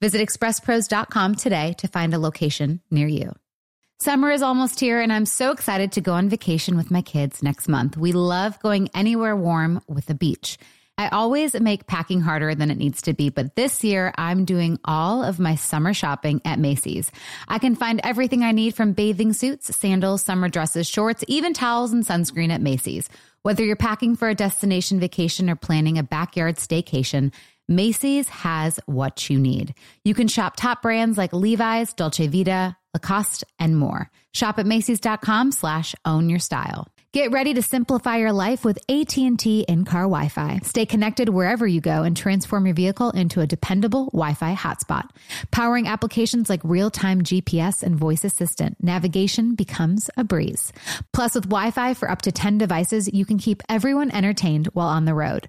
Visit expresspros.com today to find a location near you. Summer is almost here, and I'm so excited to go on vacation with my kids next month. We love going anywhere warm with a beach. I always make packing harder than it needs to be, but this year I'm doing all of my summer shopping at Macy's. I can find everything I need from bathing suits, sandals, summer dresses, shorts, even towels and sunscreen at Macy's. Whether you're packing for a destination vacation or planning a backyard staycation, Macy's has what you need. You can shop top brands like Levi's, Dolce Vita, Lacoste, and more. Shop at Macy's.com slash own your style. Get ready to simplify your life with AT&T in-car Wi-Fi. Stay connected wherever you go and transform your vehicle into a dependable Wi-Fi hotspot. Powering applications like real-time GPS and voice assistant, navigation becomes a breeze. Plus, with Wi-Fi for up to 10 devices, you can keep everyone entertained while on the road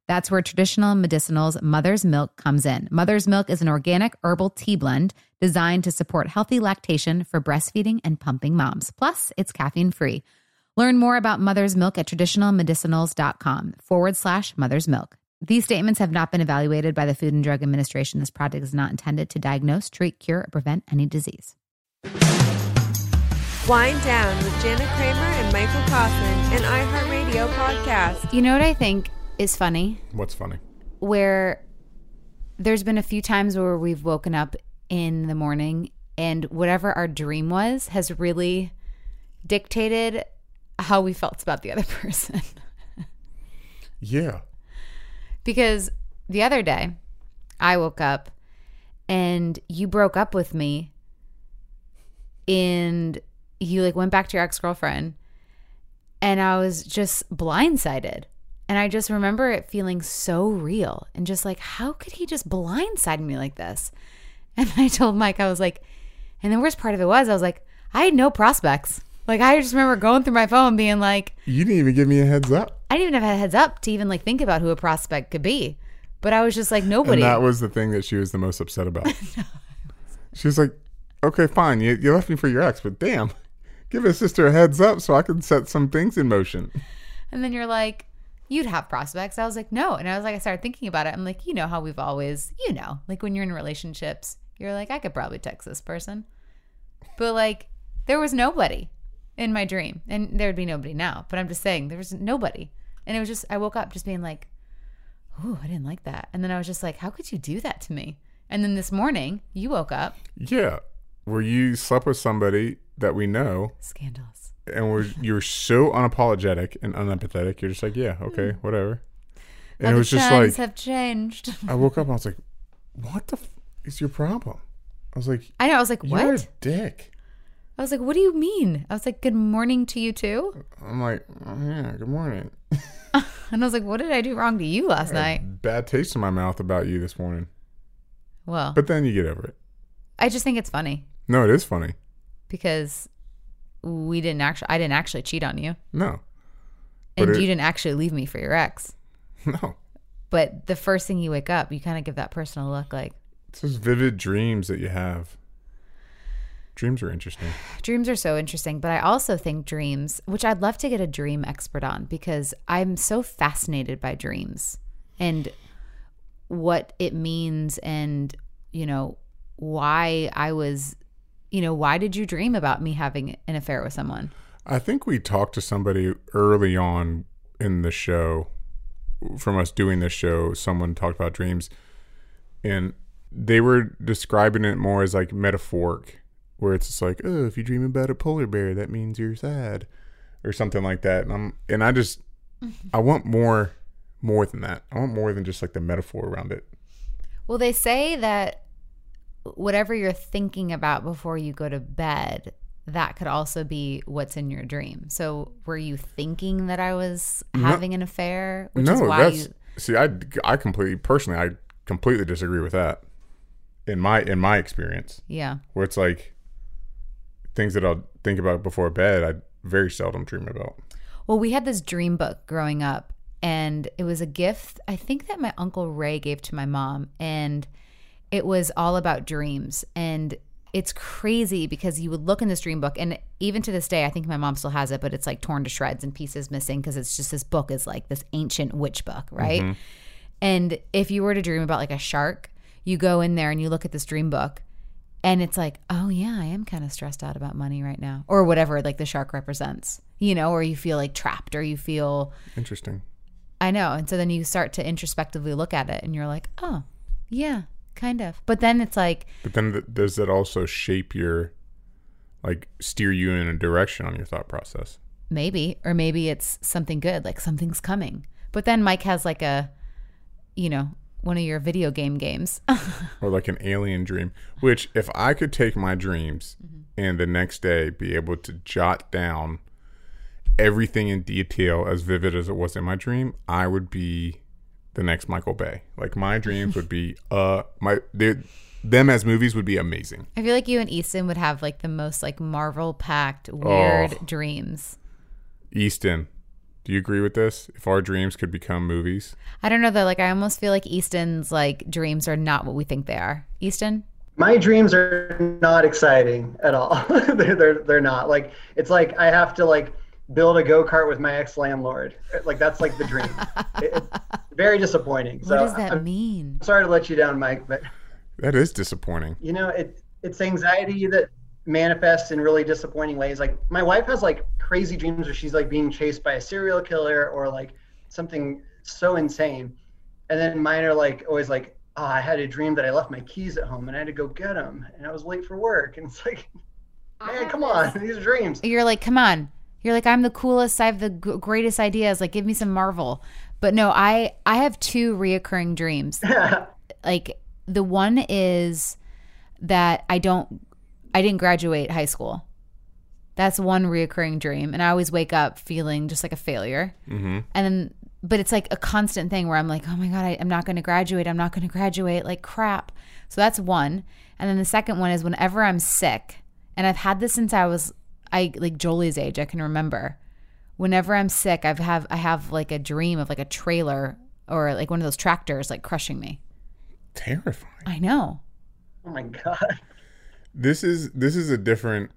That's where traditional medicinals Mother's Milk comes in. Mother's Milk is an organic herbal tea blend designed to support healthy lactation for breastfeeding and pumping moms. Plus, it's caffeine free. Learn more about Mother's Milk at traditionalmedicinals.com forward slash Mother's Milk. These statements have not been evaluated by the Food and Drug Administration. This product is not intended to diagnose, treat, cure, or prevent any disease. Wind Down with Jana Kramer and Michael Kaufman, an iHeartRadio podcast. You know what I think is funny? What's funny? Where there's been a few times where we've woken up in the morning and whatever our dream was has really dictated how we felt about the other person. Yeah. because the other day I woke up and you broke up with me and you like went back to your ex-girlfriend and I was just blindsided. And I just remember it feeling so real and just like, how could he just blindside me like this? And I told Mike, I was like, and the worst part of it was, I was like, I had no prospects. Like, I just remember going through my phone being like, You didn't even give me a heads up. I didn't even have a heads up to even like think about who a prospect could be. But I was just like, nobody. And that was the thing that she was the most upset about. She was like, Okay, fine. You, you left me for your ex, but damn, give a sister a heads up so I can set some things in motion. And then you're like, you'd have prospects. I was like, no. And I was like, I started thinking about it. I'm like, you know how we've always, you know, like when you're in relationships, you're like, I could probably text this person. But like, there was nobody in my dream. And there'd be nobody now. But I'm just saying, there was nobody. And it was just, I woke up just being like, oh, I didn't like that. And then I was just like, how could you do that to me? And then this morning, you woke up. Yeah. Where you slept with somebody that we know Scandalous. And we're, you're so unapologetic and unempathetic. You're just like, Yeah, hmm. okay, whatever. And Now it was just like, have changed. I woke up and I was like, What the f- is your problem? I was like, I know. I was like, what? You're a dick. I was like, what do you mean? I was like, good morning to you too. Uh, I'm like, oh, Yeah, good morning. And I was like, what did I do wrong to you last night? Bad taste in my mouth about you this morning. Well, But then you get over it. I just think it's funny No, it is funny. because we didn't actually, I didn't actually cheat on you, No, and it- you didn't actually leave me for your ex. no. But the first thing you wake up, you kind of give that person a look like It's those vivid dreams that you have. Dreams are interesting. dreams are so interesting. But I also think dreams, which I'd love to get a dream expert on because I'm so fascinated by dreams and what it means and, you know, why I was, you know, why did you dream about me having an affair with someone? I think we talked to somebody early on in the show, from us doing this show. Someone talked about dreams, and they were describing it more as like metaphoric, where it's just like, oh, if you dream about a polar bear, that means you're sad. or something like that. And I'm and I just I want more more than that. I want more than just like the metaphor around it. Well, they say that whatever you're thinking about before you go to bed, that could also be what's in your dream. So, were you thinking that I was having an affair? Which no, is why that's you. see, I I completely personally I completely disagree with that. In my in my experience, Yeah. where it's like things that I'll think about before bed, I very seldom dream about. Well, we had this dream book growing up, and it was a gift I think that my uncle Ray gave to my mom, and it was all about dreams. And it's crazy because you would look in this dream book, and even to this day, I think my mom still has it, but it's like torn to shreds and pieces missing because it's just this book is like this ancient witch book, right? Mm-hmm. And if you were to dream about like a shark, you go in there and you look at this dream book and it's like, oh yeah, I am kind of stressed out about money right now, or whatever like the shark represents, you know, or you feel like trapped, or you feel, Interesting. I know, and so then you start to introspectively look at it, and you're like, oh, yeah, kind of. But then it's like, But then th- does that also shape your like steer you in a direction on your thought process? maybe, or maybe it's something good, like something's coming. But then Mike has like a, you know, one of your video game games. or like an alien dream. Which, if I could take my dreams mm-hmm. and the next day be able to jot down everything in detail as vivid as it was in my dream, I would be the next Michael Bay. Like my dreams would be uh my they, them as movies would be amazing. I feel like you and Easton would have like the most like Marvel packed weird Oh. dreams. Easton, do you agree with this? If our dreams could become movies, I don't know though. Like I almost feel like Easton's like dreams are not what we think they are. Easton, My dreams are not exciting at all. they're, they're they're not. Like it's like I have to like build a go kart with my ex landlord. Like that's like the dream. It- it's very disappointing. So what does that I'm mean? sorry to let you down, Mike, but that is disappointing. you know it it's anxiety that manifests in really disappointing ways. Like my wife has like crazy dreams where she's like being chased by a serial killer or like something so insane, and then mine are like always like. Oh, I had a dream that I left my keys at home and I had to go get them, and I was late for work. And it's like, man, come on, these are dreams. You're like, come on. You're like, I'm the coolest. I have the g- greatest ideas. Like, give me some Marvel. But no, I I have two reoccurring dreams. like the one is that I don't I didn't graduate high school. That's one reoccurring dream, and I always wake up feeling just like a failure. Mm-hmm. And then, but it's like a constant thing where I'm like, oh my god, I, I'm not going to graduate. I'm not going to graduate. Like crap. So that's one. And then the second one is whenever I'm sick, and I've had this since I was I like Jolie's age. I can remember. Whenever I'm sick, I've have I have like a dream of like a trailer or like one of those tractors like crushing me. Terrifying. I know. Oh my god. this is this is a different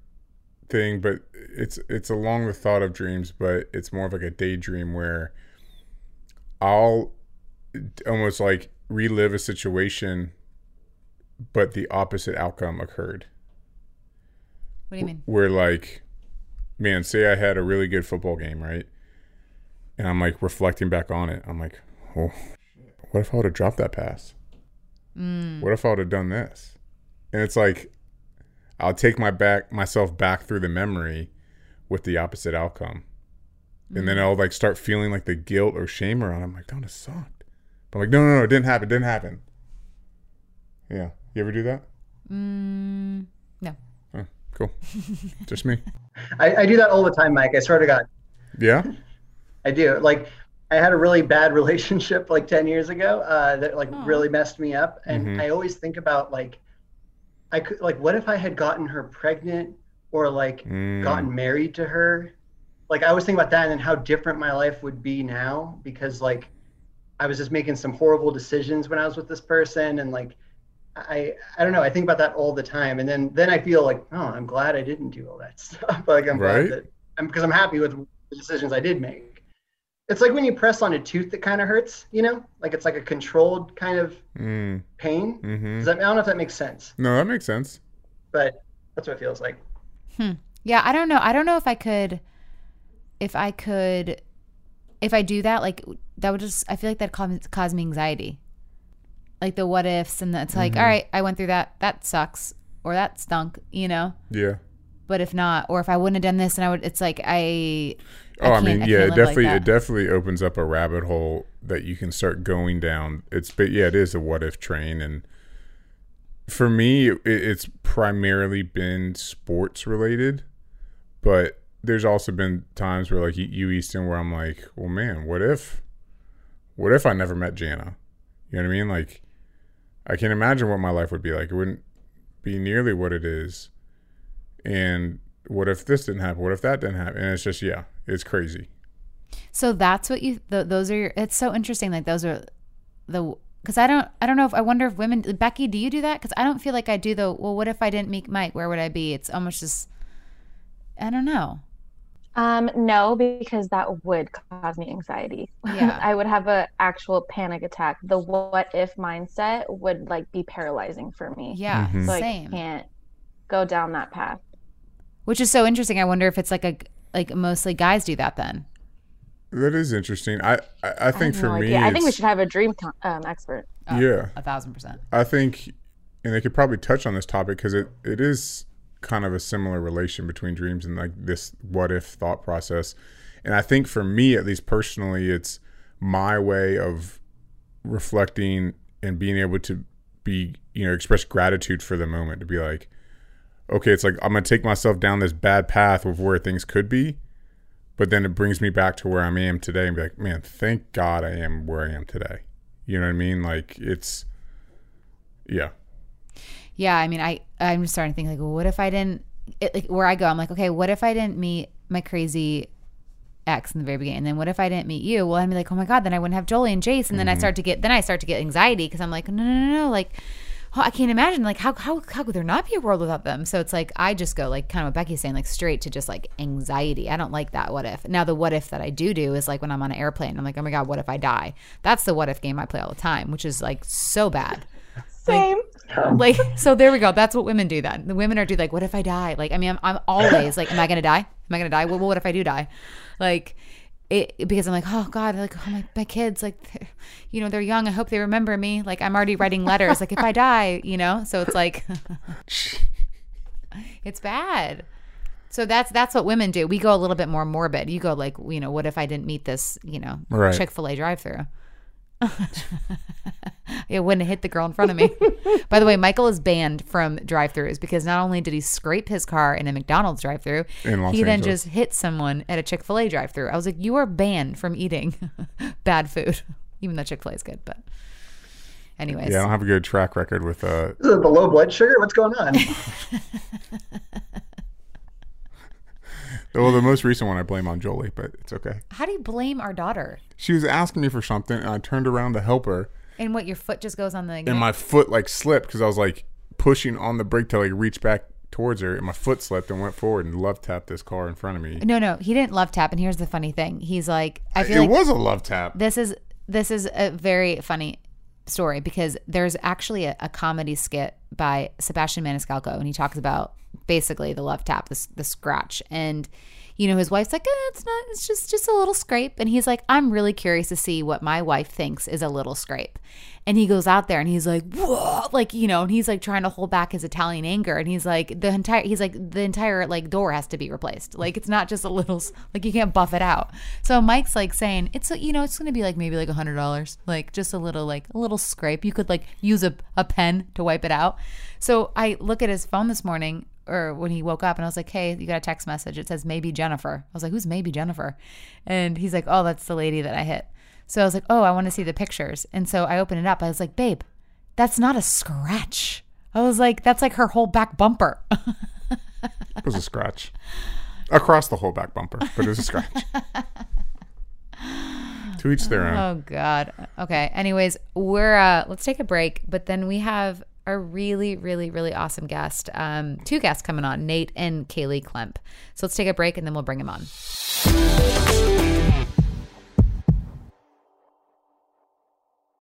thing but it's it's along the thought of dreams but it's more of like a daydream where i'll almost like relive a situation but the opposite outcome occurred What do you mean? where like man say i had a really good football game right? And i'm like reflecting back on it. I'm like oh what if i would have dropped that pass? What if i would have done this? And it's like i'll take my back myself back through the memory with the opposite outcome. And then i'll like start feeling like the guilt or shame around it. i'm like don't it sucked. But i'm like no no no it didn't happen it didn't happen. Yeah. You ever do that? Mm, no. Oh, cool just me I, I do that all the time, Mike. I swear to God. yeah I do. Like, I had a really bad relationship like 10 years ago uh, that like really messed me up. And I always think about like, I could, like, what if I had gotten her pregnant or like Mm. gotten married to her? Like, I always think about that and then how different my life would be now because like I was just making some horrible decisions when I was with this person. And like, I, I don't know. I think about that all the time. And then, then I feel like, oh, I'm glad I didn't do all that stuff. like, I'm Right. glad that I'm because I'm happy with the decisions I did make. It's like when you press on a tooth that kind of hurts, you know, like it's like a controlled kind of mm, pain. mm-hmm. Does that, I don't know if that makes sense, no that makes sense but that's what it feels like. Yeah, I don't know. I don't know if I could if I could if I do that like that would just I feel like that cause, cause me anxiety. Like the what ifs and that's like, mm-hmm. all right, I went through that. That sucks or that stunk, you know? yeah but if not, or if I wouldn't have done this, and I would, it's like I. Oh, I, can't- mean, yeah, it definitely that. it definitely opens up a rabbit hole that you can start going down. It's but yeah, it is a what if train, and for me, it, it's primarily been sports related, but there's also been times where like you, you Easton, where I'm like, well, man, what if, what if I never met Jana? You know what I mean? Like, I can't imagine what my life would be like. It wouldn't be nearly what it is, and what if this didn't happen? What if that didn't happen? And it's just yeah, it's crazy. So that's what you. Th- those are. Your, it's so interesting. Like those are the. Because I don't. I don't know if I wonder if women. Becky, do you do that? Because I don't feel like I do. The well, what if I didn't meet Mike? Where would I be? It's almost just. I don't know. Um, no, because that would cause me anxiety. Yeah. I would have an actual panic attack. The what if mindset would like be paralyzing for me. Yeah, Mhm. So I same. can't go down that path. Which is so interesting. I wonder if it's like a like mostly guys do that then. That is interesting. I I, I I think have for no me. I think we should have a dream um, expert. Oh, Yeah. a thousand percent. I think, and they could probably touch on this topic because it, it is kind of a similar relation between dreams and like this what if thought process. And I think for me, at least personally, it's my way of reflecting and being able to be, you know, express gratitude for the moment to be like, okay, it's like I'm going to take myself down this bad path of where things could be. But then it brings me back to where I am today and be like, man, thank God I am where I am today. You know what I mean? Like it's, yeah. Yeah, I mean, I I'm just starting to think like, well, what if I didn't? It, like where I go, I'm like, okay, what if I didn't meet my crazy ex in the very beginning, and then what if I didn't meet you? Well, I'd be like, oh my god, then I wouldn't have Jolie and Jace, and then I mm-hmm. start to get then I start to get anxiety because I'm like, no, no, no, no, like. oh, I can't imagine like how, how how could there not be a world without them? So it's like I just go like kind of what Becky's saying like straight to just like anxiety. I don't like that what if. Now the what if that I do do is like when I'm on an airplane. I'm like oh my god, what if I die? That's the what if game I play all the time, which is like so bad. Same. Like so there we go. That's what women do then. The women are do like what if I die? Like I mean I'm, I'm always like am I going to die? Am I going to die? Well, what if I do die? Like it because I'm like, oh God, like oh my, my kids, like, you know, they're young. I hope they remember me. Like I'm already writing letters. Like if I die, you know. So it's like, it's bad. So that's that's what women do. We go a little bit more morbid. You go like, you know, what if I didn't meet this, you know, Right. Chick Fil A drive-through? it wouldn't have hit the girl in front of me. By the way, Michael is banned from drive-throughs because not only did he scrape his car in a McDonald's drive-through, In Los he then just hit someone at a Chick-fil-A drive-through. I was like, you are banned from eating bad food, even though Chick-fil-A is good. But anyways, Yeah, I don't have a good track record with uh Is it the low blood sugar? What's going on? Well the most recent one I blame on Jolie, but it's okay. how do you blame our daughter? She was asking me for something and I turned around to help her And what your foot just goes on the and my foot like slipped because I was like pushing on the brake to like reach back towards her and my foot slipped and went forward and love tapped this car in front of me. no, no, he didn't love tap. And here's the funny thing: he's like, I feel It like was a love tap. this is this is a very funny story because there's actually a, a comedy skit by Sebastian Maniscalco and he talks about basically the love tap, the, the scratch, and you know his wife's like, eh, it's not, it's just just a little scrape, and he's like, I'm really curious to see what my wife thinks is a little scrape, and he goes out there and he's like, whoa, like you know, and he's like trying to hold back his Italian anger, and he's like the entire he's like the entire like door has to be replaced, like it's not just a little like you can't buff it out. So Mike's like saying it's you know it's gonna be like maybe like a hundred dollars, like just a little like a little scrape. You could like use a a pen to wipe it out. So I look at his phone this morning or when he woke up and I was like, Hey, you got a text message. It says maybe Jennifer. I was like, Who's maybe Jennifer? And he's like, Oh, that's the lady that I hit. So I was like, Oh, I want to see the pictures. And so I opened it up. I was like, Babe, that's not a scratch. I was like, That's like her whole back bumper. It was a scratch. Across the whole back bumper, but it was a scratch. to each their own. Oh God. Okay. Anyways, we're uh let's take a break, but then we have a really, really, really awesome guest. Um, two guests coming on, Nate and Kaley Klemp. So let's take a break and then we'll bring them on.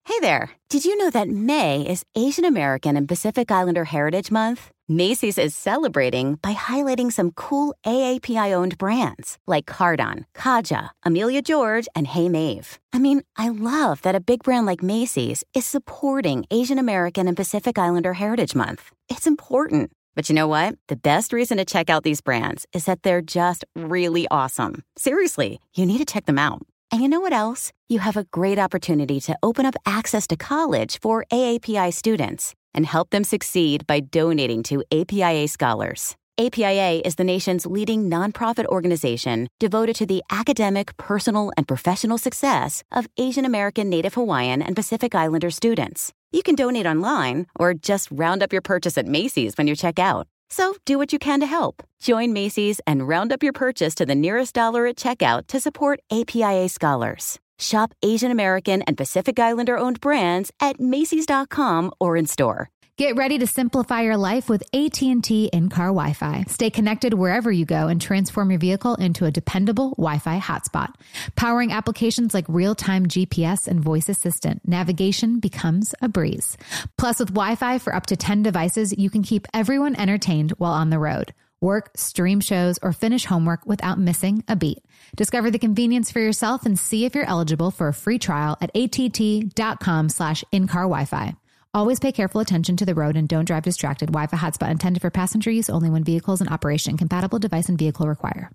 Hey there. Did you know that May is Asian American and Pacific Islander Heritage Month? Macy's is celebrating by highlighting some cool AAPI owned brands like Cardon, Kaja, Amelia George, and Hey Mave. I mean, I love that a big brand like Macy's is supporting Asian American and Pacific Islander Heritage Month. It's important. But you know what? The best reason to check out these brands is that they're just really awesome. Seriously, you need to check them out. And you know what else? You have a great opportunity to open up access to college for AAPI students and help them succeed by donating to APIA Scholars. APIA is the nation's leading nonprofit organization devoted to the academic, personal, and professional success of Asian American, Native Hawaiian, and Pacific Islander students. You can donate online or just round up your purchase at Macy's when you check out. So do what you can to help. Join Macy's and round up your purchase to the nearest dollar at checkout to support APIA scholars. Shop Asian American and Pacific Islander owned brands at Macy's.com or in store. Get ready to simplify your life with AT&T in-car Wi-Fi. Stay connected wherever you go and transform your vehicle into a dependable Wi-Fi hotspot. Powering applications like real-time GPS and voice assistant, navigation becomes a breeze. Plus with Wi-Fi for up to 10 devices, you can keep everyone entertained while on the road. Work, stream shows, or finish homework without missing a beat. Discover the convenience for yourself and see if you're eligible for a free trial at att.com slash in-car Wi-Fi. Always pay careful attention to the road and don't drive distracted. Wi-Fi hotspot intended for passenger use only when vehicles in operation. Compatible device and vehicle require.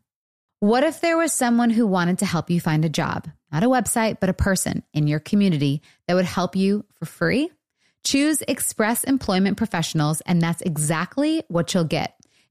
What if there was someone who wanted to help you find a job? Not a website, but a person in your community that would help you for free? Choose Express Employment Professionals, and that's exactly what you'll get.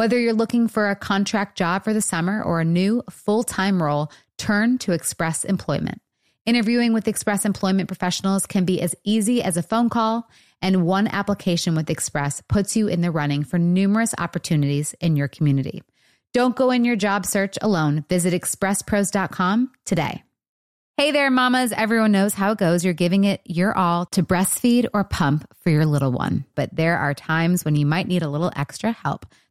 Whether you're looking for a contract job for the summer or a new full time role, turn to Express Employment. Interviewing with Express Employment professionals can be as easy as a phone call, and one application with Express puts you in the running for numerous opportunities in your community. Don't go in your job search alone. Visit expresspros.com today. Hey there, mamas. Everyone knows how it goes. You're giving it your all to breastfeed or pump for your little one. But there are times when you might need a little extra help.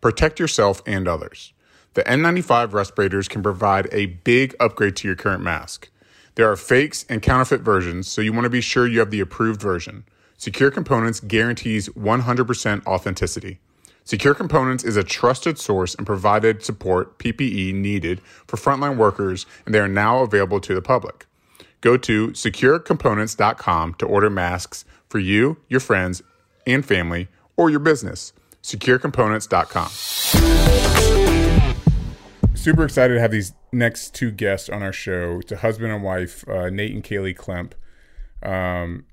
Protect yourself and others. The N95 respirators can provide a big upgrade to your current mask. There are fakes and counterfeit versions, so you want to be sure you have the approved version. Secure Components guarantees 100% authenticity. Secure Components is a trusted source and provided support PPE needed for frontline workers, and they are now available to the public. Go to securecomponents.com to order masks for you, your friends, and family, or your business securecomponents.com. Super excited to have these next two guests on our show. It's a husband and wife, uh, Nate and Kaley Klemp. Um,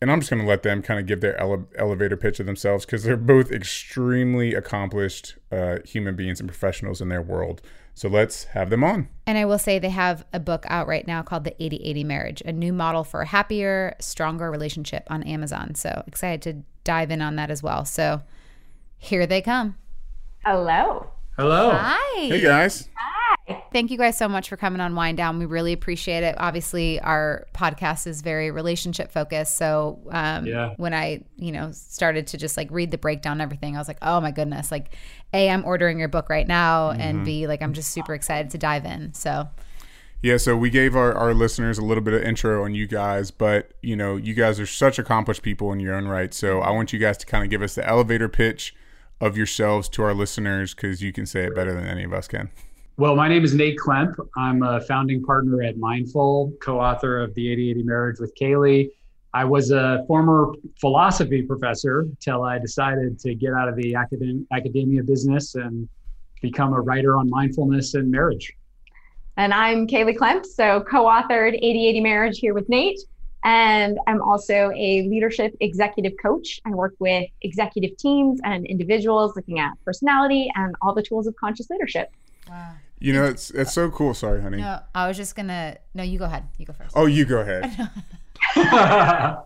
and I'm just going to let them kind of give their ele- elevator pitch of themselves because they're both extremely accomplished uh, human beings and professionals in their world. So let's have them on. And I will say they have a book out right now called The 80 80 Marriage, a new model for a happier, stronger relationship on Amazon. So excited to dive in on that as well. So here they come. Hello. Hello. Hi. Hey, guys. Hi. Thank you guys so much for coming on Wind Down. We really appreciate it. Obviously, our podcast is very relationship focused. So um, Yeah. when I, you know, started to just like read the breakdown and everything, I was like, oh my goodness. Like, A, I'm ordering your book right now. And B, like, I'm just super excited to dive in. So Yeah, so we gave our, our listeners a little bit of intro on you guys, but you know, you guys are such accomplished people in your own right. So I want you guys to kind of give us the elevator pitch of yourselves to our listeners because you can say it better than any of us can. Well, my name is Nate Klemp. I'm a founding partner at Mindful, co-author of the 8080 Marriage with Kaley. I was a former philosophy professor till I decided to get out of the academ- academia business and become a writer on mindfulness and marriage. And I'm Kaley Klemp, so co-authored 8080 Marriage here with Nate. And I'm also a leadership executive coach. I work with executive teams and individuals looking at personality and all the tools of conscious leadership. Wow. You know, it's it's so cool. Sorry, honey. No, I was just gonna. No, you go ahead. You go first. Oh, you go ahead.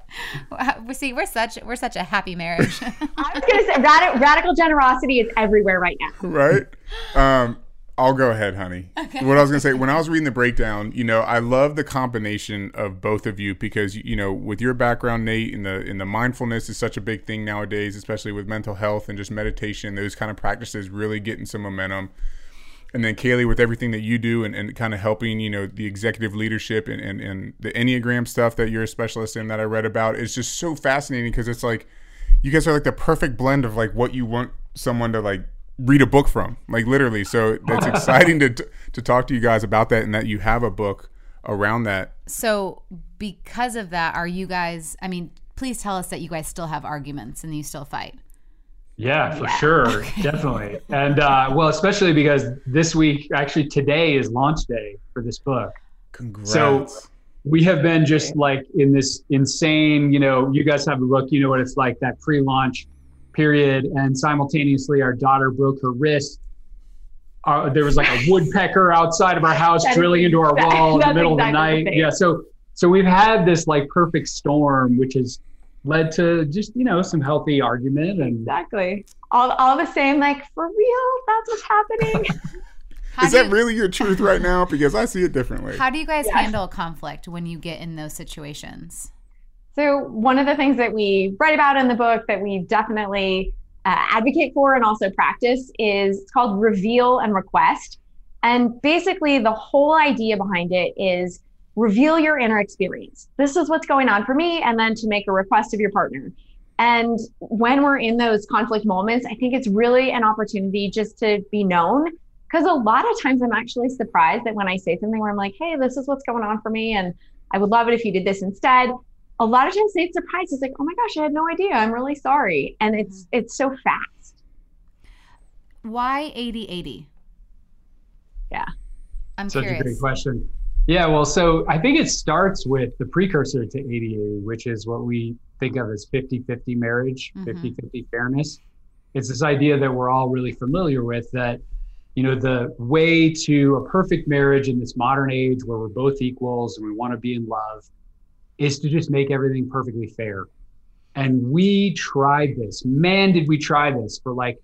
We see, we're such we're such a happy marriage. I was going to say radical generosity is everywhere right now. right? Um, I'll go ahead, honey. What I was gonna say when I was reading the breakdown, you know, I love the combination of both of you because you know, with your background, Nate, in the in the mindfulness is such a big thing nowadays, especially with mental health and just meditation. Those kind of practices really getting some momentum. And then Kaley, with everything that you do and, and kind of helping, you know, the executive leadership and, and, and the Enneagram stuff that you're a specialist in that I read about is just so fascinating because it's like you guys are like the perfect blend of like what you want someone to like read a book from, like literally. So that's exciting to to talk to you guys about that and that you have a book around that. so, because of that, are you guys? I mean, please tell us that you guys still have arguments and you still fight. Yeah, for sure. Definitely. And uh, well, especially because this week, actually today is launch day for this book. Congrats. So we have been just like in this insane, you know, you guys have a book, you know what it's like that pre launch period. And simultaneously, our daughter broke her wrist. Uh, there was like a woodpecker outside of our house drilling into our exact- wall in the that's middle of the exactly the night. Yeah. So, so we've had this like perfect storm, which has led to just, you know, some healthy argument and Exactly. All, all the same, like, for real? That's what's happening. How is do that you, really your truth right now? Because I see it differently. How do you guys Yeah. handle conflict when you get in those situations? So, one of the things that we write about in the book that we definitely uh, advocate for and also practice is it's called reveal and request. And basically, the whole idea behind it is reveal your inner experience. This is what's going on for me, and then to make a request of your partner. And when we're in those conflict moments, I think it's really an opportunity just to be known. Because a lot of times I'm actually surprised that when I say something where I'm like, hey, this is what's going on for me, and I would love it if you did this instead a lot of times Nate's surprised. It's like, oh my gosh, I had no idea. I'm really sorry. And it's it's so fast. Why 80 80? Yeah. I'm Such curious. a great question. Yeah, well, so I think it starts with the precursor to 8080, which is what we think of as 50 50 marriage, Mhm. 50 50 fairness. It's this idea that we're all really familiar with that, you know, the way to a perfect marriage in this modern age where we're both equals and we want to be in love is to just make everything perfectly fair. And we tried this. Man, did we try this for like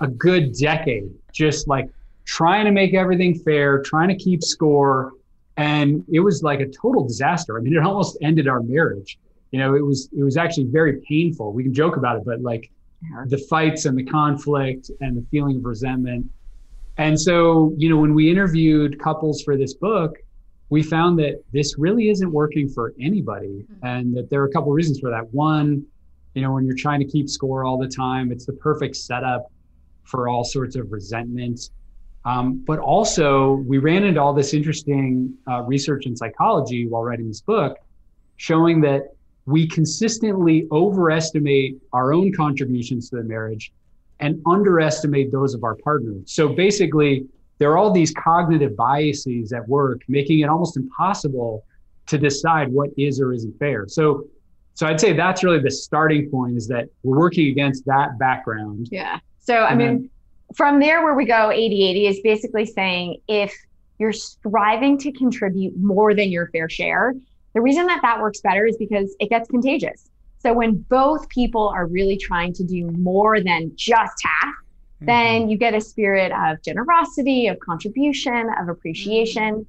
a good decade, just like trying to make everything fair, trying to keep score. And it was like a total disaster. I mean, it almost ended our marriage. You know, it was it was actually very painful. We can joke about it, but like the fights and the conflict and the feeling of resentment. And so, you know, when we interviewed couples for this book, we found that this really isn't working for anybody and that there are a couple of reasons for that. One, you know, when you're trying to keep score all the time, it's the perfect setup for all sorts of resentment. Um, but also, we ran into all this interesting uh, research in psychology while writing this book, showing that we consistently overestimate our own contributions to the marriage and underestimate those of our partner. So basically, there are all these cognitive biases at work, making it almost impossible to decide what is or isn't fair. So, so I'd say that's really the starting point is that we're working against that background. Yeah. So I mean, from there where we go 80-80 is basically saying if you're striving to contribute more than your fair share, the reason that that works better is because it gets contagious. So when both people are really trying to do more than just half, then you get a spirit of generosity, of contribution, of appreciation.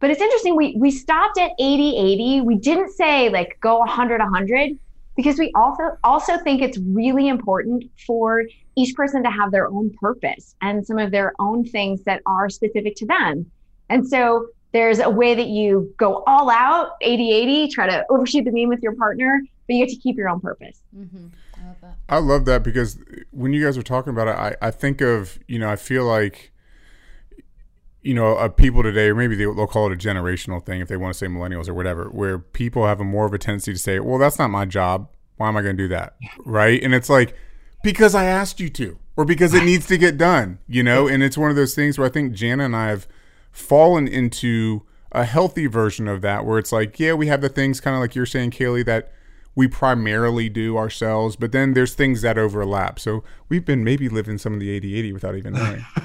But it's interesting, we we stopped at 80-80. We didn't say like go 100-100 because we also also think it's really important for each person to have their own purpose and some of their own things that are specific to them. And so there's a way that you go all out 80-80, try to overshoot the beam with your partner, but you get to keep your own purpose. Mm-hmm. I love that. I love that because when you guys are talking about it, I, I think of, you know, I feel like, you know, uh, people today, or maybe they, they'll call it a generational thing if they want to say millennials or whatever, where people have a more of a tendency to say, well, that's not my job. Why am I going to do that? Right. And it's like, because I asked you to, or because it needs to get done, you know? And it's one of those things where I think Jana and I have fallen into a healthy version of that, where it's like, yeah, we have the things kind of like you're saying, Kaley, that we primarily do ourselves, but then there's things that overlap. So we've been maybe living some of the 80 80 without even knowing.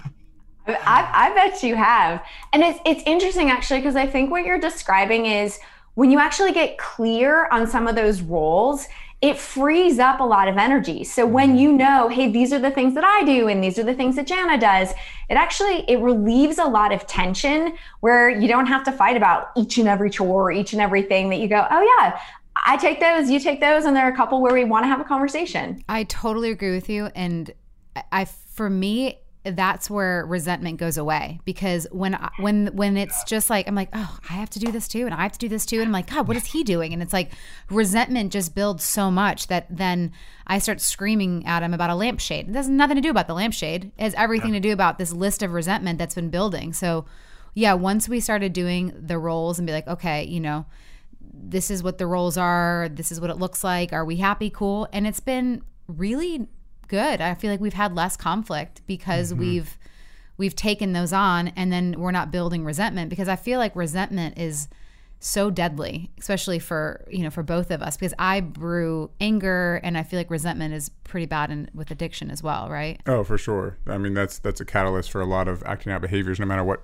I, I bet you have. And it's it's interesting actually because I think what you're describing is when you actually get clear on some of those roles, it frees up a lot of energy. So when mm-hmm. you know, hey, these are the things that I do and these are the things that Jana does, it actually it relieves a lot of tension where you don't have to fight about each and every chore, each and everything that you go, oh yeah, I take those, you take those, and there are a couple where we want to have a conversation. I totally agree with you. And I, I for me, that's where resentment goes away because when I- when when it's just like I'm like oh I have to do this too and I have to do this too and I'm like God what is he doing and it's like resentment just builds so much that then I start screaming at him about a lampshade it has nothing to do about the lampshade it has everything to do about this list of resentment that's been building so yeah once we started doing the roles and be like okay you know this is what the roles are this is what it looks like are we happy cool and it's been really good i feel like we've had less conflict because mm-hmm. we've we've taken those on and then we're not building resentment because i feel like resentment is so deadly especially for you know for both of us because i brew anger and i feel like resentment is pretty bad in, with addiction as well right Oh, for sure. I mean, that's that's a catalyst for a lot of acting out behaviors, no matter what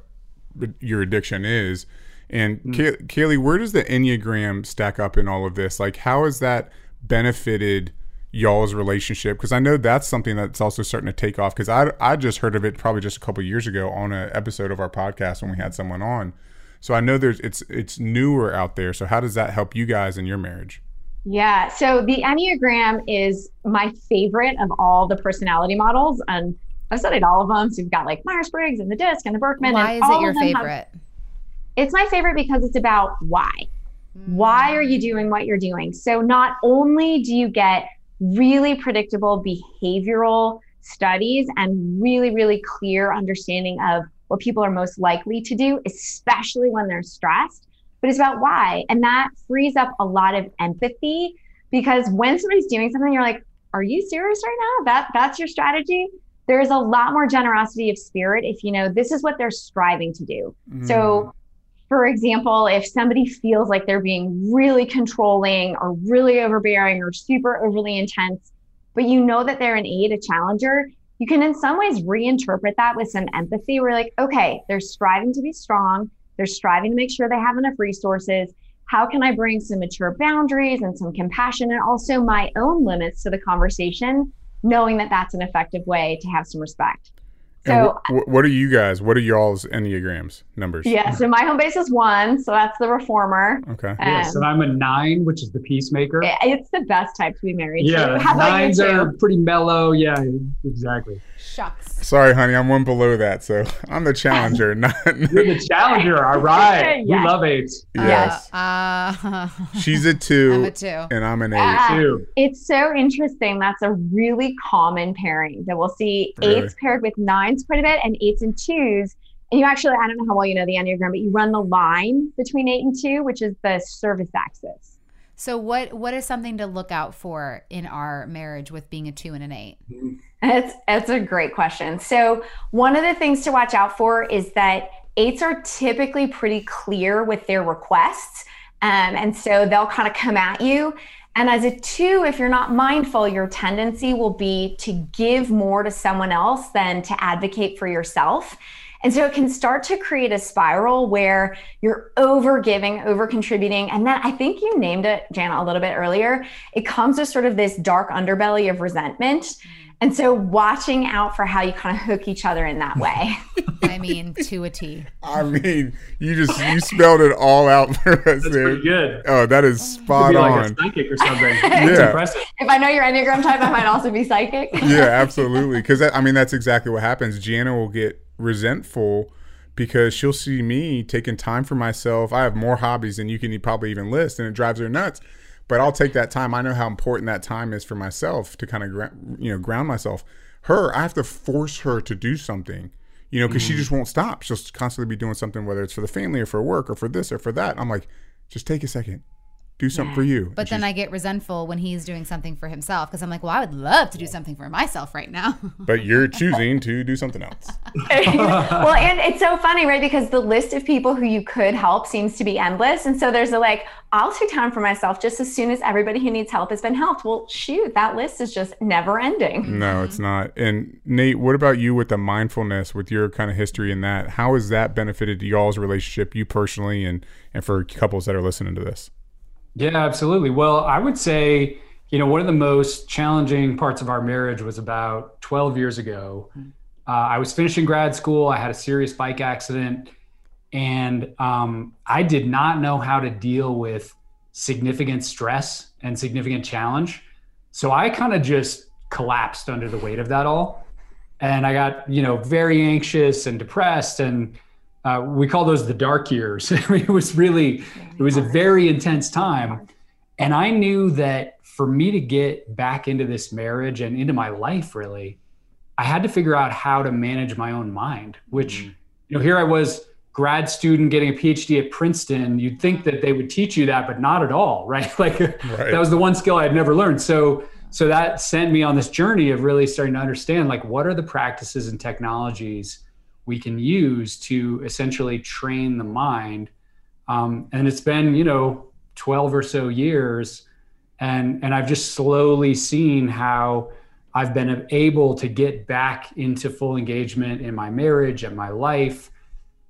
your addiction is. And hmm. Kay- Kaley, where does the Enneagram stack up in all of this? Like, how has that benefited y'all's relationship? Because I know that's something that's also starting to take off. Because I I just heard of it probably just a couple years ago on an episode of our podcast when we had someone on. So I know there's it's it's newer out there. So how does that help you guys in your marriage? Yeah. So the Enneagram is my favorite of all the personality models. And I've studied all of them. So you've got like Myers Briggs and the DISC and the Birkman. why and is all it your of them have- favorite it's my favorite because it's about why. Why are you doing what you're doing? So not only do you get really predictable behavioral studies and really, really clear understanding of what people are most likely to do, especially when they're stressed, but it's about why. And that frees up a lot of empathy because when somebody's doing something, you're like, are you serious right now? That that's your strategy? There's a lot more generosity of spirit if you know this is what they're striving to do. So mm. For example, if somebody feels like they're being really controlling or really overbearing or super overly intense, but you know that they're an eight, a challenger, you can in some ways reinterpret that with some empathy. We're like, okay, they're striving to be strong, they're striving to make sure they have enough resources. How can I bring some mature boundaries and some compassion and also my own limits to the conversation, knowing that that's an effective way to have some respect? And So, wh- wh- what are you guys? What are y'all's enneagrams numbers? yeah, so my home base is one, so that's the reformer. Okay. Yes, Um, and I'm a nine, which is the peacemaker. It's the best type to be married Yeah, to. How about you nines are pretty mellow. Yeah, exactly. Shucks Sorry, honey, I'm one below that, so I'm the challenger, not. You're the challenger. All right. Yes. We love eights. yes. uh, She's a 2 I'm a two. and I'm an eight. Two. It's so interesting. That's a really common pairing that we'll see Really? eights paired with nines quite a bit and eights and twos. And you actually, I don't know how well you know the Enneagram, but you run the line between eight and two, which is the service axis. So what what is something to look out for in our marriage with being a two and an eight It's it's a great question. So one of the things to watch out for is that eights are typically pretty clear with their requests, um, and so they'll kind of come at you. And as a two, if you're not mindful, your tendency will be to give more to someone else than to advocate for yourself. And so it can start to create a spiral where you're over giving, over contributing. And then I think you named it, Jana, a little bit earlier. It comes with sort of this dark underbelly of resentment. Mm. And so watching out for how you kind of hook each other in that way. i mean to a t I mean, you just you spelled it all out for us That's there. pretty good. Oh, that is Could spot be like on. a psychic or something. Yeah. impressive. if I know your Enneagram type, I might also be psychic. yeah, absolutely. Because I mean, that's exactly what happens. Jana will get resentful because she'll see me taking time for myself. I have more hobbies than you can probably even list, and it drives her nuts. But I'll take that time. I know how important that time is for myself to kind of you know ground myself. Her, I have to force her to do something. You know, because she mm. just won't stop. She'll constantly be doing something, whether it's for the family or for work or for this or for that. I'm like, just take a second do something for you. But And then I get resentful when he's doing something for himself because I'm like, well, I would love to do something for myself right now. but you're choosing to do something else. well, and it's so funny, right? Because the list of people who you could help seems to be endless. And so there's a like, I'll take time for myself just as soon as everybody who needs help has been helped. Well, shoot, that list is just never ending. Mm-hmm. No, it's not. And Nate, what about you with the mindfulness, with your kind of history in that? How has that benefited y'all's relationship, you personally, and and for couples that are listening to this? Yeah, absolutely. Well, I would say, you know, one of the most challenging parts of our marriage was about 12 years ago. Uh, I was finishing grad school. I had a serious bike accident, and um, I did not know how to deal with significant stress and significant challenge. So I kind of just collapsed under the weight of that all. And I got, you know, very anxious and depressed. And uh, we call those the dark years. it was really, it was a very intense time. And I knew that for me to get back into this marriage and into my life, really, I had to figure out how to manage my own mind, which, you know, here I was grad student getting a PhD at Princeton, you'd think that they would teach you that, but not at all, right? Like that was the one skill I had never learned. So so that sent me on this journey of really starting to understand like what are the practices and technologies we can use to essentially train the mind. Um, and it's been, you know, 12 or so years. And and I've just slowly seen how I've been able to get back into full engagement in my marriage and my life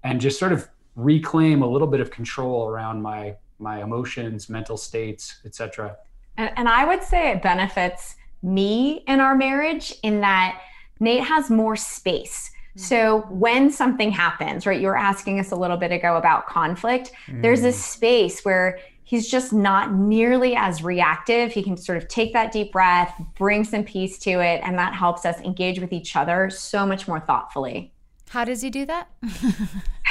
and just sort of reclaim a little bit of control around my my emotions mental states etc And, and I would say it benefits me in our marriage in that Nate has more space. So when something happens, right, you were asking us a little bit ago about conflict, there's this mm. space where he's just not nearly as reactive. He can sort of take that deep breath, bring some peace to it, and that helps us engage with each other so much more thoughtfully. How does he do that?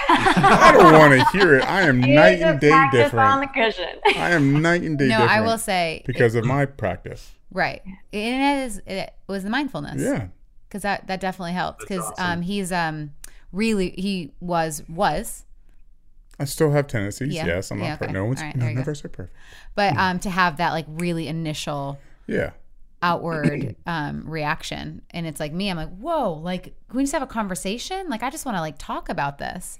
I don't want to hear it. I am night and day Practice on different. the cushion. I am night and day no, different. I will say because of my practice. right. It is. It was the mindfulness. Yeah. Because that that definitely helps. Because um, he's um really he was was, I still have tendencies. Yeah. Yes, I'm Yeah, not perfect. No one's All right, no, there go. never perfect. but um to have that like really initial Yeah. outward um reaction, and it's like me. I'm like, whoa, like can we just have a conversation? Like I just want to like talk about this.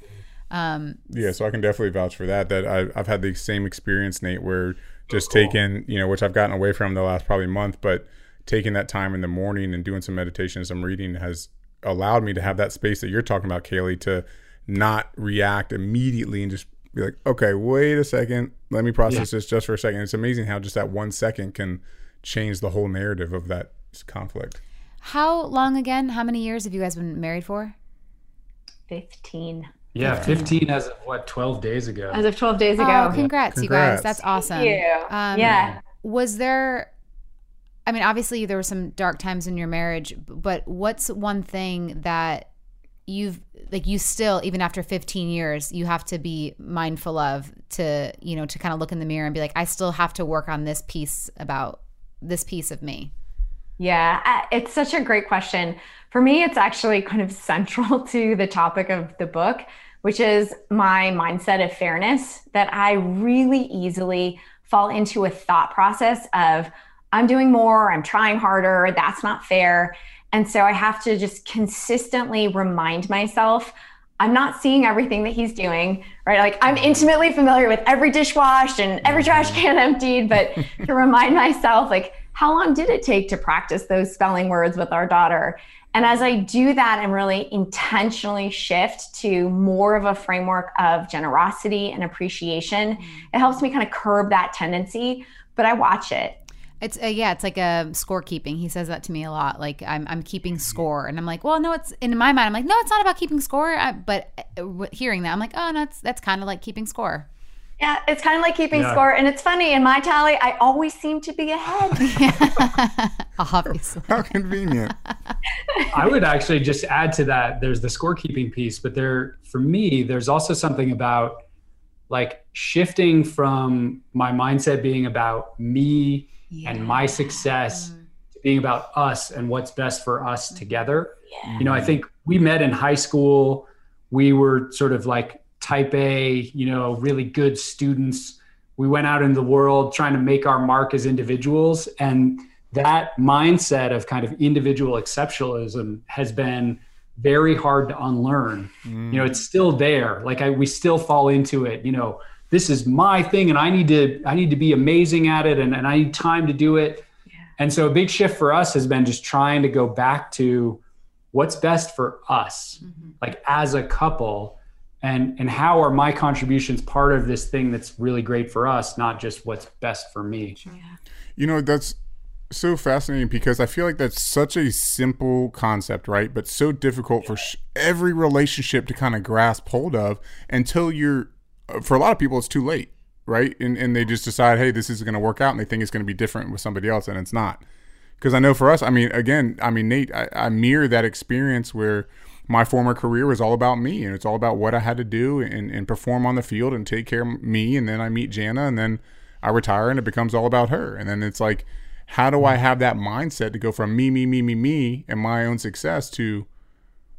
Um, Yeah, so I can definitely vouch for that. That I, I've had the same experience, Nate, where just taking, you know, which I've gotten away from the last probably month, but taking that time in the morning and doing some meditation and some reading has allowed me to have that space that you're talking about, Kaley, to not react immediately and just be like, okay, wait a second, let me process this just for a second. It's amazing how just that one second can change the whole narrative of that conflict. how long again? How many years have you guys been married for? 15. yeah 15 as of what 12 days ago As of 12 days ago. Oh, congrats, you Congrats. guys. That's awesome. you. Um, Yeah. Was there? I mean, obviously there were some dark times in your marriage, but what's one thing that you've like you still even after 15 years you have to be mindful of to you know to kind of look in the mirror and be like I still have to work on this piece about this piece of me. Yeah, it's such a great question. For me, it's actually kind of central to the topic of the book, which is my mindset of fairness that I really easily fall into a thought process of I'm doing more, I'm trying harder, that's not fair. And so I have to just consistently remind myself I'm not seeing everything that he's doing, right? Like I'm mm-hmm. intimately familiar with every dish washed and every trash mm-hmm. can emptied, but to remind myself, like, how long did it take to practice those spelling words with our daughter? And as I do that and really intentionally shift to more of a framework of generosity and appreciation, mm-hmm. it helps me kind of curb that tendency. But I watch it. It's uh, yeah, it's like a scorekeeping. He says that to me a lot. Like I'm I'm keeping score, and I'm like, well, no, it's in my mind. I'm like, no, it's not about keeping score. I, but uh, hearing that, I'm like, oh, no, that's that's kind of like keeping score. Yeah, it's kind of like keeping Yeah. score. And it's funny, in my tally, I always seem to be ahead. Obviously, How convenient. I would actually just add to that. There's the scorekeeping piece, but there, for me, there's also something about like shifting from my mindset being about me and my success to being about us and what's best for us together. You know, I think we met in high school. We were sort of like type A, you know, really good students. we went out in the world trying to make our mark as individuals. And that mindset of kind of individual exceptionalism has been very hard to unlearn. Mm. You know, it's still there. Like I, we still fall into it, you know, this is my thing and I need to, I need to be amazing at it and, and I need time to do it. Yeah. And so a big shift for us has been just trying to go back to what's best for us, mm-hmm. like as a couple and, and how are my contributions part of this thing that's really great for us, not just what's best for me. Yeah. You know, that's, so fascinating because I feel like that's such a simple concept, right? But so difficult for sh- every relationship to kind of grasp hold of until you're, for a lot of people, it's too late, right? And, and they just decide, hey, this is going to work out and they think it's going to be different with somebody else and it's not. Because I know for us, I mean, again, I mean, Nate, I, I mirror that experience where my former career was all about me and it's all about what I had to do and, and perform on the field and take care of me. And then I meet Jana and then I retire and it becomes all about her. And then it's like, how do I have that mindset to go from me, me, me, me, me, and my own success to,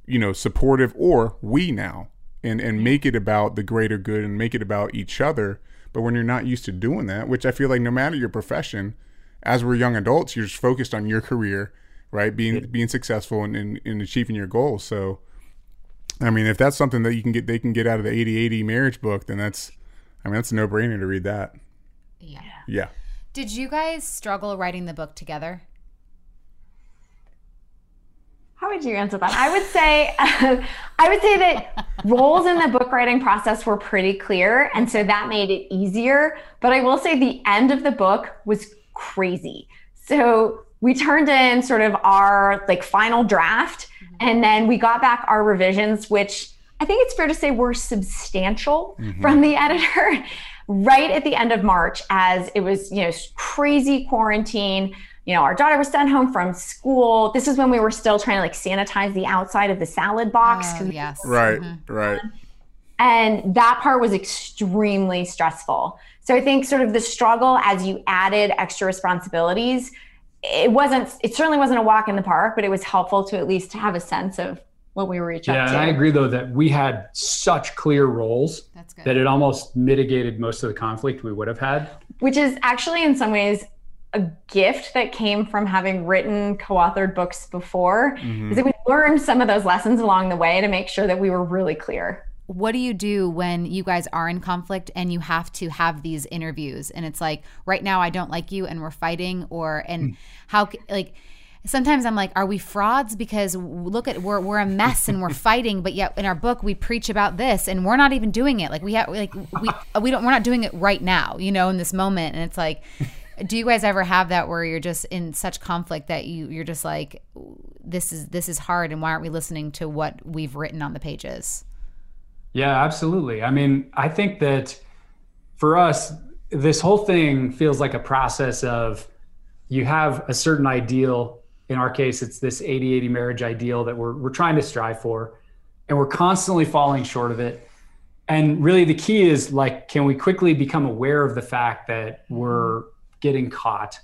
you know, supportive or we now, and and make it about the greater good and make it about each other. But when you're not used to doing that, which I feel like no matter your profession, as we're young adults, you're just focused on your career, right? Being yeah. being successful and in achieving your goals. So, I mean, if that's something that you can get, they can get out of the 80-80 marriage book, then that's, I mean, that's a no brainer to read that. Yeah. Yeah. Did you guys struggle writing the book together? How would you answer that? I would say, I would say that roles in the book writing process were pretty clear, and so that made it easier. But I will say the end of the book was crazy. So we turned in sort of our like final draft, mm-hmm. and then we got back our revisions, which I think it's fair to say were substantial mm-hmm. from the editor right at the end of March as it was, you know, crazy quarantine. You know, our daughter was sent home from school. This is when we were still trying to like sanitize the outside of the salad box. Oh, yes. Right, mm-hmm. right. And that part was extremely stressful. So I think sort of the struggle as you added extra responsibilities, it wasn't, it certainly wasn't a walk in the park, but it was helpful to at least have a sense of what we were each yeah, up to. Yeah, I agree though that we had such clear roles that it almost mitigated most of the conflict we would have had. Which is actually in some ways a gift that came from having written co-authored books before. Mm-hmm. Is that we learned some of those lessons along the way to make sure that we were really clear. What do you do when you guys are in conflict and you have to have these interviews and it's like right now I don't like you and we're fighting or and mm. how like sometimes I'm like, are we frauds? Because look at we're we're a mess and we're fighting, but yet in our book we preach about this and we're not even doing it. Like we have like we we don't we're not doing it right now, you know, in this moment. And it's like, do you guys ever have that where you're just in such conflict that you you're just like, this is this is hard, and why aren't we listening to what we've written on the pages? Yeah, absolutely. I mean, I think that for us, this whole thing feels like a process of you have a certain ideal in our case, it's this 80 80 marriage ideal that we're, we're trying to strive for. And we're constantly falling short of it. And really, the key is like, can we quickly become aware of the fact that we're getting caught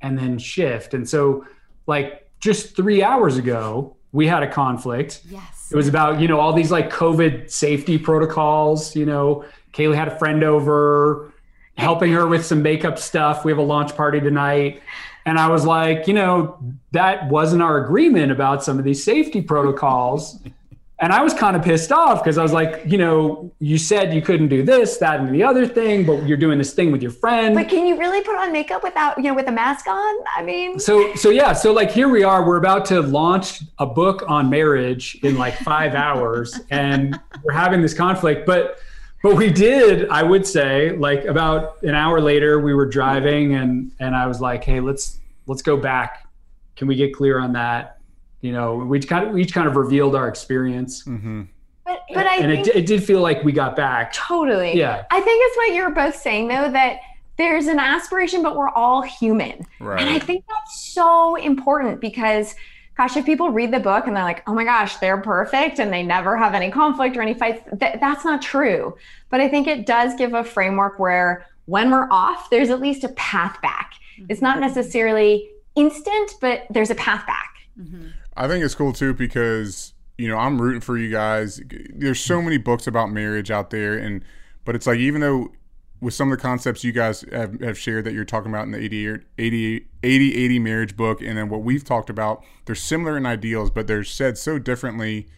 and then shift? And so, like, just three hours ago, we had a conflict. Yes. It was about, you know, all these like COVID safety protocols. You know, Kaley had a friend over helping her with some makeup stuff. We have a launch party tonight. And I was like, you know, that wasn't our agreement about some of these safety protocols. and I was kind of pissed off because I was like, you know, you said you couldn't do this, that, and the other thing, but you're doing this thing with your friend. But can you really put on makeup without, you know, with a mask on? I mean, so, so yeah. So like here we are, we're about to launch a book on marriage in like five hours and we're having this conflict, but but we did i would say like about an hour later we were driving and and i was like hey let's let's go back can we get clear on that you know we kind of we each kind of revealed our experience mm-hmm. but but i and it, it did feel like we got back totally yeah i think it's what you're both saying though that there's an aspiration but we're all human right. and i think that's so important because gosh, if people read the book and they're like, oh my gosh, they're perfect and they never have any conflict or any fights, th- that's not true. But I think it does give a framework where when we're off, there's at least a path back. Mm-hmm. It's not necessarily instant, but there's a path back. Mm-hmm. I think it's cool too because, you know, I'm rooting for you guys. There's so many books about marriage out there and but it's like even though with some of the concepts you guys have, have shared that you're talking about in the 80, 80, 80 80 marriage book, and then what we've talked about, they're similar in ideals, but they're said so differently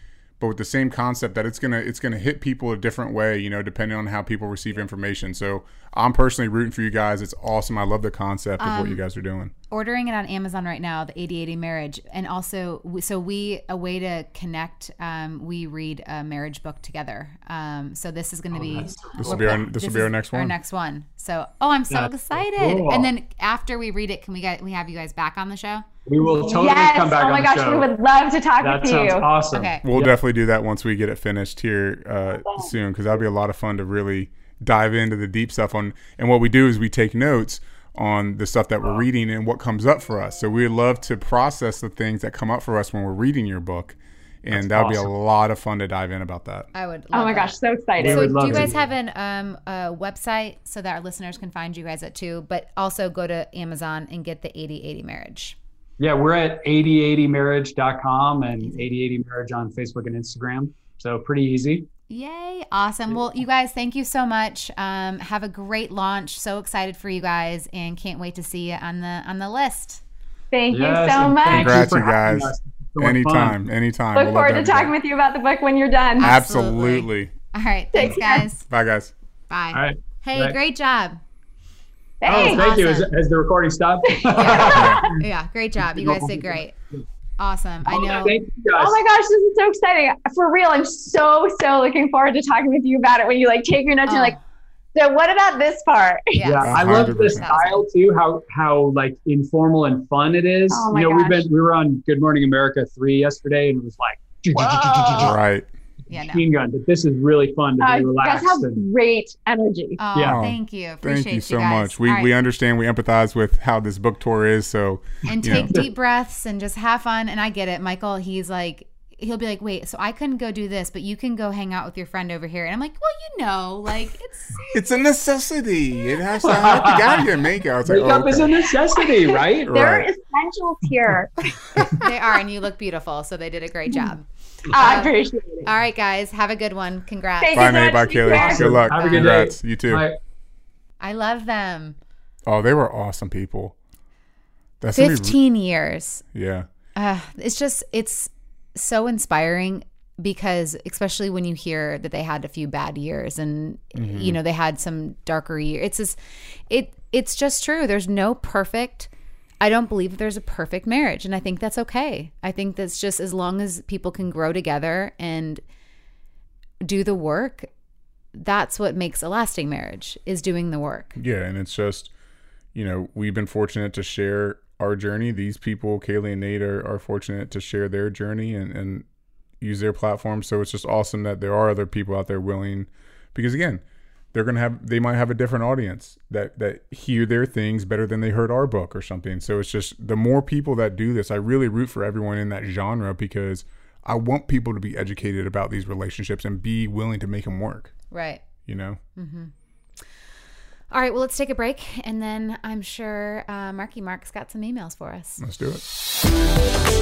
but with the same concept that it's gonna it's gonna hit people a different way, you know, depending on how people receive information. So I'm personally rooting for you guys. It's awesome. I love the concept of what you guys are doing. ordering it on Amazon right now, the 8080 Marriage, and also so we a way to connect. Um, we read a marriage book together. Um, so this is going to be This will be our this will be our next one. Our next one. So oh, I'm so That's so excited! cool. And then after we read it, can we get we have you guys back on the show? We will totally yes. come back oh my on gosh, the show. we would love to talk that with sounds you. awesome. Okay. We'll Yep. definitely do that once we get it finished here uh, soon because that'll be a lot of fun to really dive into the deep stuff on. And what we do is we take notes on the stuff that we're reading and what comes up for us. So we'd love to process the things that come up for us when we're reading your book, and that'll be a lot of fun to dive in about that. I would. Oh my that. gosh, so excited. We So do love you to. guys have an um a website so that our listeners can find you guys at too? But also go to Amazon and get the 8080 Marriage. Yeah, we're at 8080marriage.com and 8080marriage on Facebook and Instagram. So pretty easy. Yay! Awesome. Well, you guys, thank you so much. Um, have a great launch. So excited for you guys, and can't wait to see you on the on the list. Thank you so much. thank Congrats, you guys. us. So much fun. Anytime, anytime. Look We'll forward to talking with you about the book when you're done. Absolutely. Absolutely. All right. Thanks, guys. Bye, guys. Bye. All right. Hey, Bye. great job. Oh, Thanks. thank you. Awesome. Has, has the recording stopped? Yeah, great job. You guys did great. Awesome. I know. Thank you guys. Oh my gosh, this is so exciting. For real, I'm so, so looking forward to talking with you about it when you like take your notes and Oh. you're like, oh. so what about this part? Yeah. Yeah, I love the style too. How how like informal and fun it is. Oh my you know, we've been we were on Good Morning America three yesterday, and it was like Right. Yeah. No. machine gun. But this is really fun to Uh, be you guys relaxed. have and, great energy. Oh, Yeah. thank you. Appreciate Thank you so guys. much. We All right. we understand, we empathize with how this book tour is. So and you know. take deep breaths and just have fun. And I get it, Michael. He's like, he'll be like, wait, so I couldn't go do this, but you can go hang out with your friend over here. And I'm like, well, you know, like it's it's a necessity. It has to happen. You gotta get makeup. Like, Makeup oh, is a necessity, right? There are Right. essentials here. they are, and you look beautiful. So they did a great job. I appreciate it. All right, guys, have a good one. Congrats. Thank Bye, you Nate. Bye, Kaley. care. Good luck. Have a good Congrats. day. You too. Bye. I love them. Oh, they were awesome people. That's gonna be- 15 years. yeah. Uh, it's just it's so inspiring because especially when you hear that they had a few bad years and you know they had some darker years it's just it it's just true there's no perfect i don't believe there's a perfect marriage and i think that's okay i think that's just as long as people can grow together and do the work that's what makes a lasting marriage is doing the work Yeah, and it's just, you know, we've been fortunate to share our journey. These people, Kaley and Nate, are, are fortunate to share their journey and, and use their platform. So it's just awesome that there are other people out there willing, because again, they're gonna have they might have a different audience that that hear their things better than they heard our book or something. So it's just the more people that do this, I really root for everyone in that genre because I want people to be educated about these relationships and be willing to make them work. right You know. mm-hmm. all right well let's take a break and then i'm sure uh, marky mark's got some emails for us Let's do it.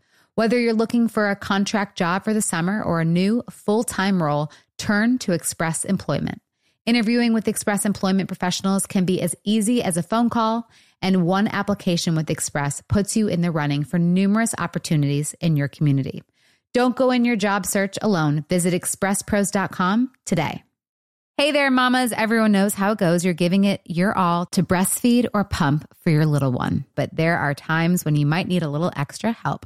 Whether you're looking for a contract job for the summer or a new full time role, turn to Express Employment. Interviewing with Express Employment professionals can be as easy as a phone call, and one application with Express puts you in the running for numerous opportunities in your community. Don't go in your job search alone. Visit expresspros.com today. Hey there, mamas. Everyone knows how it goes. You're giving it your all to breastfeed or pump for your little one. But there are times when you might need a little extra help.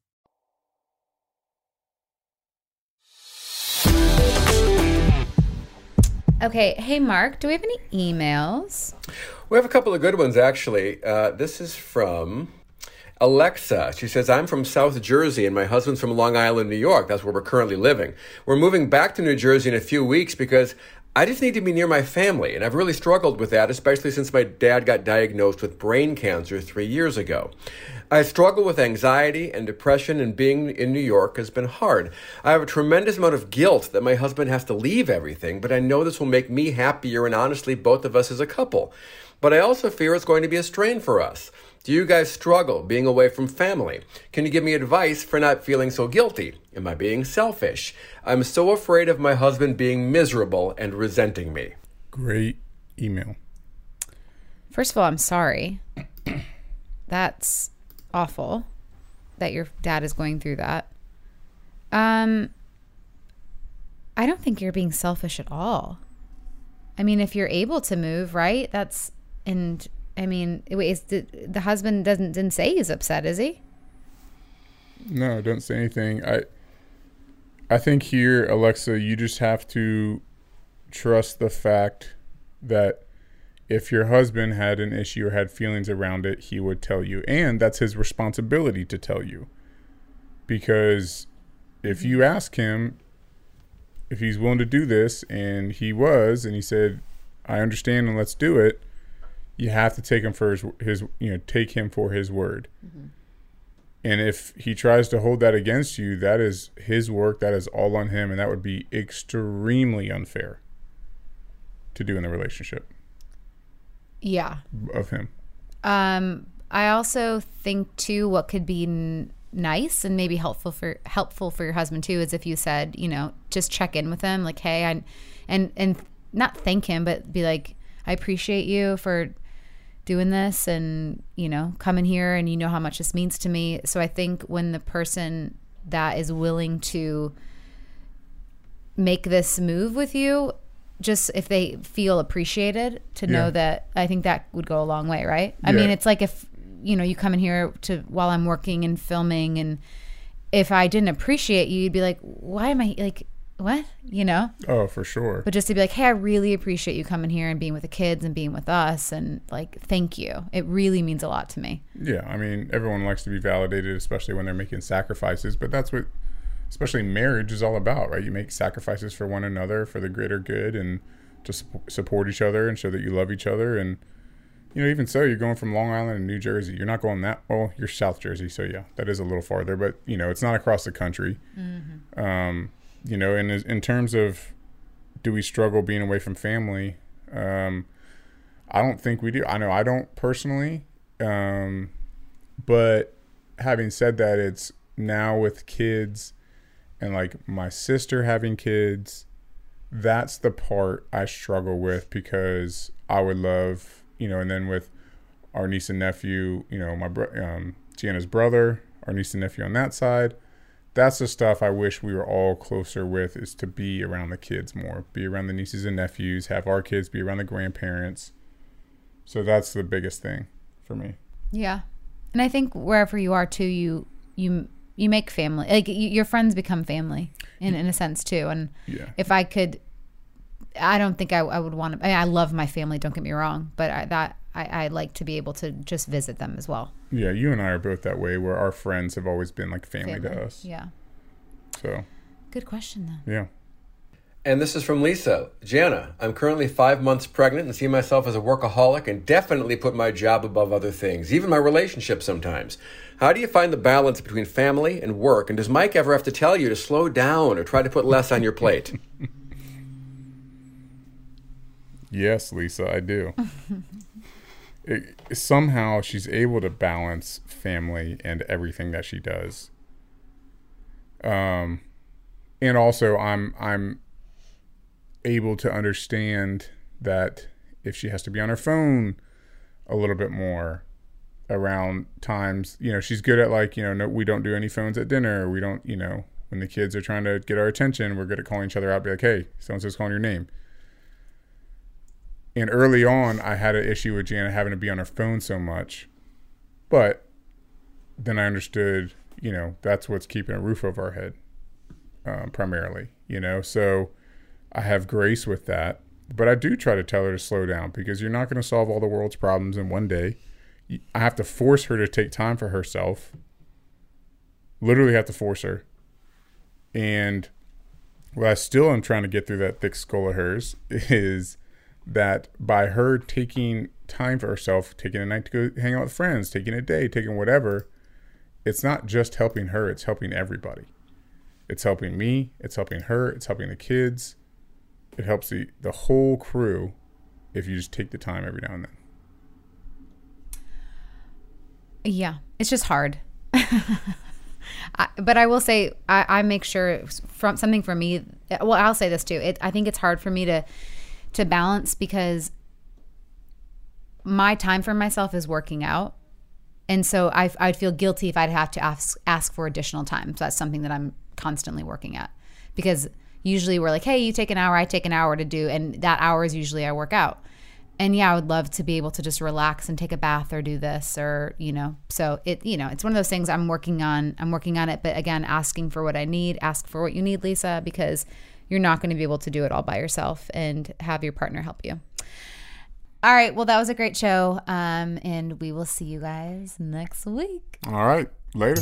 Okay. Hey, Mark, do we have any emails? We have a couple of good ones, actually. Uh, this is from Alexa. She says, I'm from South Jersey and my husband's from Long Island, New York. That's where we're currently living. We're moving back to New Jersey in a few weeks because I just need to be near my family. And I've really struggled with that, especially since my dad got diagnosed with brain cancer three years ago. I struggle with anxiety and depression, and being in New York has been hard. I have a tremendous amount of guilt that my husband has to leave everything, but I know this will make me happier and honestly, both of us as a couple. But I also fear it's going to be a strain for us. Do you guys struggle being away from family? Can you give me advice for not feeling so guilty? Am I being selfish? I'm so afraid of my husband being miserable and resenting me. Great email. First of all, I'm sorry. That's awful that your dad is going through that. Um, I don't think you're being selfish at all. I mean, if you're able to move, right? That's and I mean, is the, the husband doesn't didn't say he's upset, is he? No, don't say anything. I I think here, Alexa, you just have to trust the fact that if your husband had an issue or had feelings around it, he would tell you. And that's his responsibility to tell you. Because if you ask him if he's willing to do this, and he was, and he said, I understand and let's do it, you have to take him for his, his you know, take him for his word. Mm-hmm. And if he tries to hold that against you, that is his work, that is all on him, and that would be extremely unfair to do in the relationship. Yeah. Of him. Um, I also think too, what could be n- nice and maybe helpful for helpful for your husband too is if you said, you know, just check in with him, like, hey, I, and and not thank him, but be like, I appreciate you for doing this and you know coming here and you know how much this means to me so i think when the person that is willing to make this move with you just if they feel appreciated to know Yeah. that I think that would go a long way, right? I Yeah. mean, it's like if you know you come in here to while I'm working and filming, and if I didn't appreciate you, you'd be like, "Why am I like what?" You know. Oh, for sure. But just to be like, "Hey, I really appreciate you coming here and being with the kids and being with us, and like, thank you. It really means a lot to me." Yeah, I mean, everyone likes to be validated, especially when they're making sacrifices. But that's what, especially marriage, is all about, right? You make sacrifices for one another for the greater good and to sup- support each other and show that you love each other. And you know, even so, you're going from Long Island to New Jersey. You're not going that well. You're South Jersey, so yeah, that is a little farther. But you know, it's not across the country. Um, you know, and in terms of do we struggle being away from family? Um, I don't think we do. I know I don't personally. Um, but having said that, it's now with kids and like my sister having kids. That's the part I struggle with because I would love, you know, and then with our niece and nephew, you know, my bro- um, Jana's brother, our niece and nephew on that side. That's the stuff I wish we were all closer with is to be around the kids more, be around the nieces and nephews, have our kids be around the grandparents. So that's the biggest thing for me. Yeah. And I think wherever you are too, you you you make family. Like y your friends become family in in a sense too. And Yeah. if I could, I don't think I, I would want to. I, I love my family. Don't get me wrong, but I, that I, I like to be able to just visit them as well. Yeah, you and I are both that way where our friends have always been like family, Family. to us. Yeah. So, Good question though. yeah. And this is from Lisa. Jana, I'm currently five months pregnant and see myself as a workaholic and definitely put my job above other things, even my relationship sometimes. How do you find the balance between family and work? And does Mike ever have to tell you to slow down or try to put less on your plate? Yes, Lisa, I do. it, somehow she's able to balance family and everything that she does. Um, and also I'm I'm able to understand that if she has to be on her phone a little bit more around times, you know, she's good at like, you know, no, we don't do any phones at dinner. We don't, you know, when the kids are trying to get our attention, we're good at calling each other out, be like, hey, so and so's calling your name. And early on, I had an issue with Jana having to be on her phone so much. But then I understood, you know, that's what's keeping a roof over our head, um, primarily, you know. So I have grace with that. But I do try to tell her to slow down because you're not going to solve all the world's problems in one day. I have to force her to take time for herself. Literally have to force her. And what I still am trying to get through that thick skull of hers is that by her taking time for herself, taking a night to go hang out with friends, taking a day, taking whatever, it's not just helping her, it's helping everybody. It's helping me, it's helping her, it's helping the kids. It helps the, the whole crew if you just take the time every now and then. Yeah, it's just hard. I, but I will say, I, I make sure from something for me. Uh, well, I'll say this too. It, I think it's hard for me to to balance because my time for myself is working out, and so I, I'd feel guilty if I'd have to ask ask for additional time. So that's something that I'm constantly working at because usually we're like, hey, you take an hour, I take an hour to do, and that hour is usually I work out and yeah, I would love to be able to just relax and take a bath or do this or, you know, so it, you know, it's one of those things I'm working on. I'm working on it. But again, asking for what I need, ask for what you need, Lisa, because you're not going to be able to do it all by yourself and have your partner help you. All right. Well, that was a great show. Um, and we will see you guys next week. All right. Later.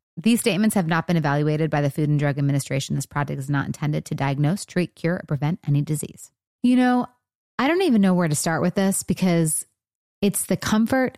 These statements have not been evaluated by the Food and Drug Administration. This product is not intended to diagnose, treat, cure, or prevent any disease. You know, I don't even know where to start with this because it's the comfort,